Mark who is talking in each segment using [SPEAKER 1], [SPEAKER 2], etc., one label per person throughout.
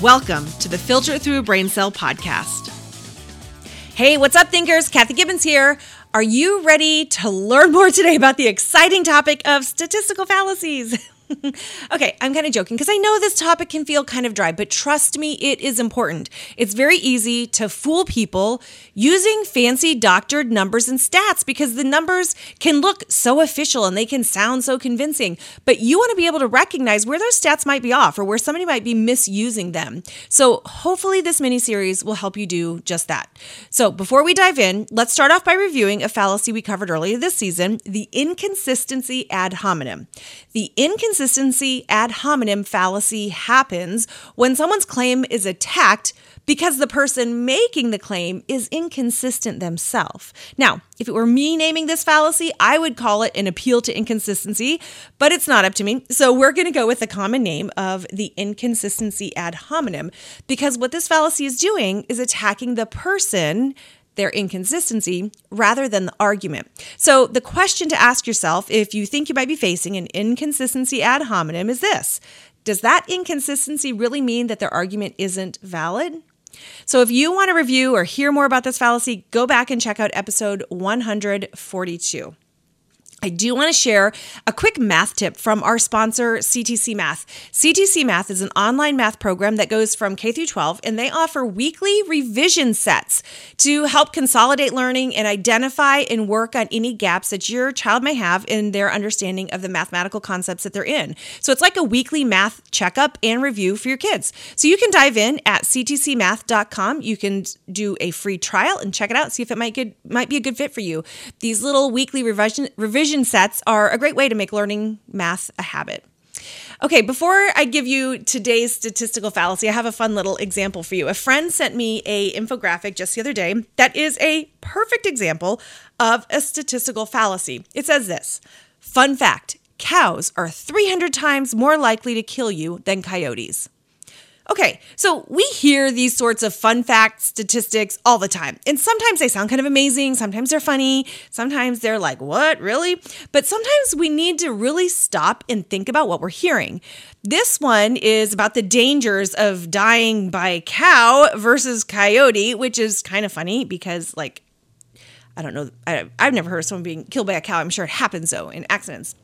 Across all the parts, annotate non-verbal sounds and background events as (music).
[SPEAKER 1] Welcome to the Filter Through a Brain Cell podcast. Hey, what's up, thinkers? Kathy Gibbons here. Are you ready to learn more today about the exciting topic of statistical fallacies? (laughs) (laughs) okay, I'm kind of joking because I know this topic can feel kind of dry, but trust me, it is important. It's very easy to fool people using fancy doctored numbers and stats because the numbers can look so official and they can sound so convincing. But you want to be able to recognize where those stats might be off or where somebody might be misusing them. So hopefully, this mini series will help you do just that. So before we dive in, let's start off by reviewing a fallacy we covered earlier this season the inconsistency ad hominem. The inconsistency consistency ad hominem fallacy happens when someone's claim is attacked because the person making the claim is inconsistent themselves. Now, if it were me naming this fallacy, I would call it an appeal to inconsistency, but it's not up to me. So we're going to go with the common name of the inconsistency ad hominem because what this fallacy is doing is attacking the person their inconsistency rather than the argument. So, the question to ask yourself if you think you might be facing an inconsistency ad hominem is this Does that inconsistency really mean that their argument isn't valid? So, if you want to review or hear more about this fallacy, go back and check out episode 142. I do want to share a quick math tip from our sponsor, CTC Math. CTC Math is an online math program that goes from K through 12, and they offer weekly revision sets to help consolidate learning and identify and work on any gaps that your child may have in their understanding of the mathematical concepts that they're in. So it's like a weekly math checkup and review for your kids. So you can dive in at ctcmath.com. You can do a free trial and check it out, see if it might might be a good fit for you. These little weekly revision revision sets are a great way to make learning math a habit. Okay, before I give you today's statistical fallacy, I have a fun little example for you. A friend sent me a infographic just the other day that is a perfect example of a statistical fallacy. It says this. Fun fact, cows are 300 times more likely to kill you than coyotes. Okay, so we hear these sorts of fun facts, statistics all the time. And sometimes they sound kind of amazing, sometimes they're funny, sometimes they're like, what, really? But sometimes we need to really stop and think about what we're hearing. This one is about the dangers of dying by cow versus coyote, which is kind of funny because, like, I don't know, I, have never heard of someone being killed by a cow. I'm sure it happens though in accidents.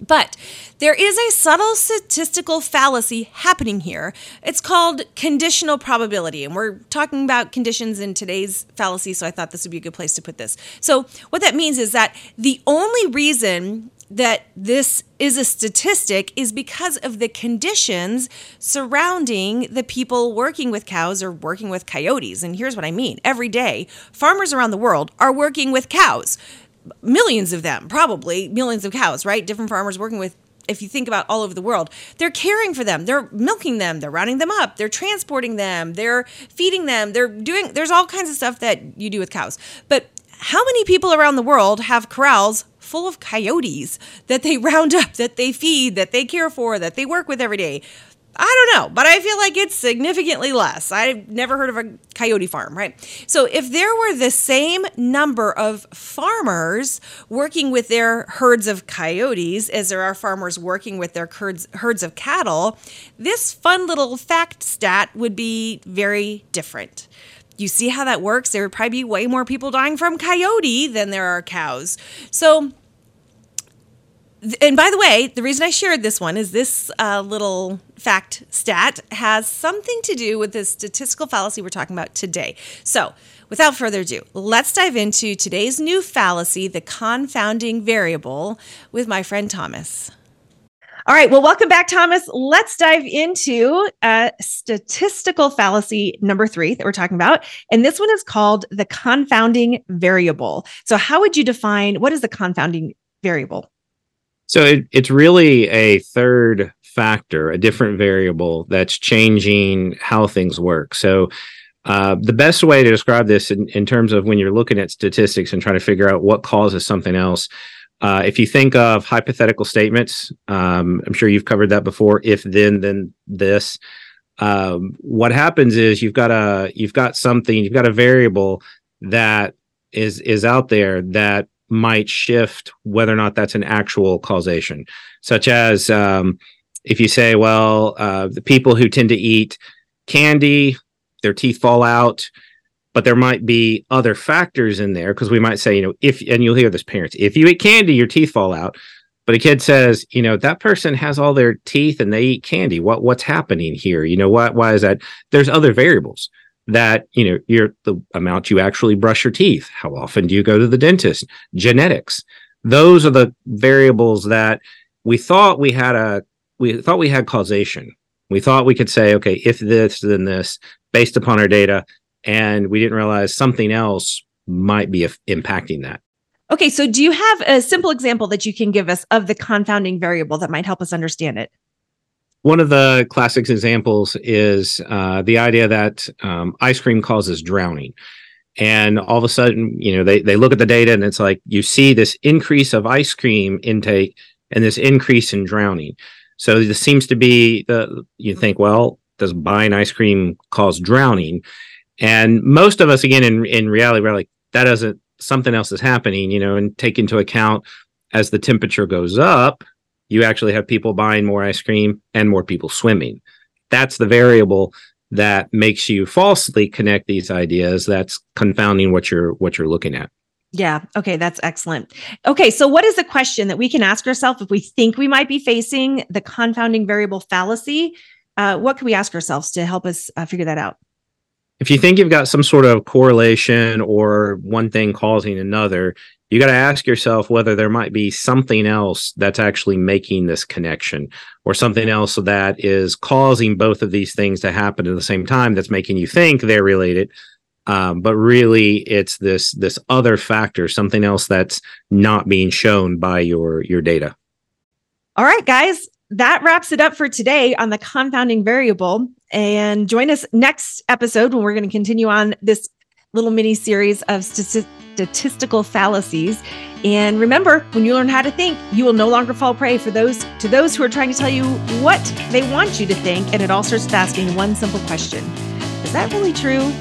[SPEAKER 1] But there is a subtle statistical fallacy happening here. It's called conditional probability. And we're talking about conditions in today's fallacy, so I thought this would be a good place to put this. So, what that means is that the only reason that this is a statistic is because of the conditions surrounding the people working with cows or working with coyotes. And here's what I mean every day, farmers around the world are working with cows millions of them, probably millions of cows, right? Different farmers working with if you think about all over the world, they're caring for them, they're milking them, they're rounding them up, they're transporting them, they're feeding them, they're doing, there's all kinds of stuff that you do with cows. But how many people around the world have corrals full of coyotes that they (laughs) round up, that they feed, that they care for, that they work with every day? I don't know, but I feel like it's significantly less. I've never heard of a coyote farm, right? So, if there were the same number of farmers working with their herds of coyotes as there are farmers working with their herds, of cattle, this fun little fact stat would be very different. You see how that works? There would probably be way more people dying from coyote than there are cows. So, and by the way, the reason I shared this one is this uh, little fact stat has something to do with the statistical fallacy we're talking about today. So, without further ado, let's dive into today's new fallacy, the confounding variable, with my friend Thomas. All right, well, welcome back, Thomas. Let's dive into uh, statistical fallacy number three that we're talking about. And this one is called the confounding variable. So, how would you define what is the confounding variable?
[SPEAKER 2] So it, it's really a third factor, a different variable that's changing how things work. So Uh, the best way to describe this in, in terms of when you're looking at statistics and trying to figure out what causes something else, uh, if you think of hypothetical statements, um, I'm sure you've covered that before. If then, then this. Um, what happens is you've got a you've got something you've got a variable that is is out there that might shift whether or not that's an actual causation, such as um, if you say, well, uh, the people who tend to eat candy, their teeth fall out, but there might be other factors in there because we might say, you know, if and you'll hear this parents, if you eat candy, your teeth fall out. But a kid says, you know, that person has all their teeth and they eat candy. What what's happening here? You know, what why is that? There's other variables that, you know, your the amount you actually brush your teeth, how often do you go to the dentist, genetics. Those are the variables that we thought we had a we thought we had causation. We thought we could say, okay, if this, then this, based upon our data, and we didn't realize something else might be impacting that.
[SPEAKER 1] Okay, so do you have a simple example that you can give us of the confounding variable that might help us understand it?
[SPEAKER 2] One of the classic examples is uh, the idea that um, ice cream causes drowning. And all of a sudden, you know, they, they look at the data and it's like you see this increase of ice cream intake and this increase in drowning. So this seems to be the you think, well, does buying ice cream cause drowning? And most of us, again, in in reality, we're like, that doesn't something else is happening, you know, and take into account as the temperature goes up, you actually have people buying more ice cream and more people swimming. That's the variable that makes you falsely connect these ideas. That's confounding what you're what you're looking at.
[SPEAKER 1] Yeah. Okay. That's excellent. Okay. So, what is the question that we can ask ourselves if we think we might be facing the confounding variable fallacy? Uh, what can we ask ourselves to help us uh, figure that out?
[SPEAKER 2] If you think you've got some sort of correlation or one thing causing another, you got to ask yourself whether there might be something else that's actually making this connection or something else that is causing both of these things to happen at the same time that's making you think they're related. Um, but really it's this this other factor something else that's not being shown by your your data.
[SPEAKER 1] All right guys that wraps it up for today on the confounding variable. And join us next episode when we're going to continue on this little mini series of stati- statistical fallacies and remember when you learn how to think you will no longer fall prey for those to those who are trying to tell you what they want you to think and it all starts with asking one simple question is that really true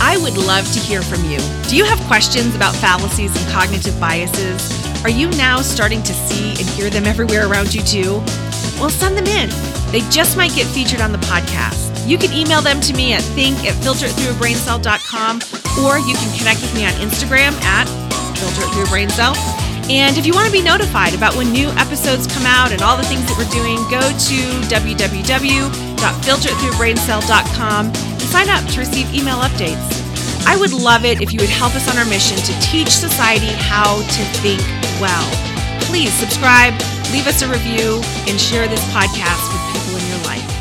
[SPEAKER 1] I would love to hear from you. Do you have questions about fallacies and cognitive biases? Are you now starting to see and hear them everywhere around you too? Well, send them in. They just might get featured on the podcast. You can email them to me at think at filteritthroughabraincell.com or you can connect with me on Instagram at filteritthroughabraincell. And if you want to be notified about when new episodes come out and all the things that we're doing, go to www.filteritthroughabraincell.com and sign up to receive email updates. I would love it if you would help us on our mission to teach society how to think well. Please subscribe, leave us a review, and share this podcast with people in your life.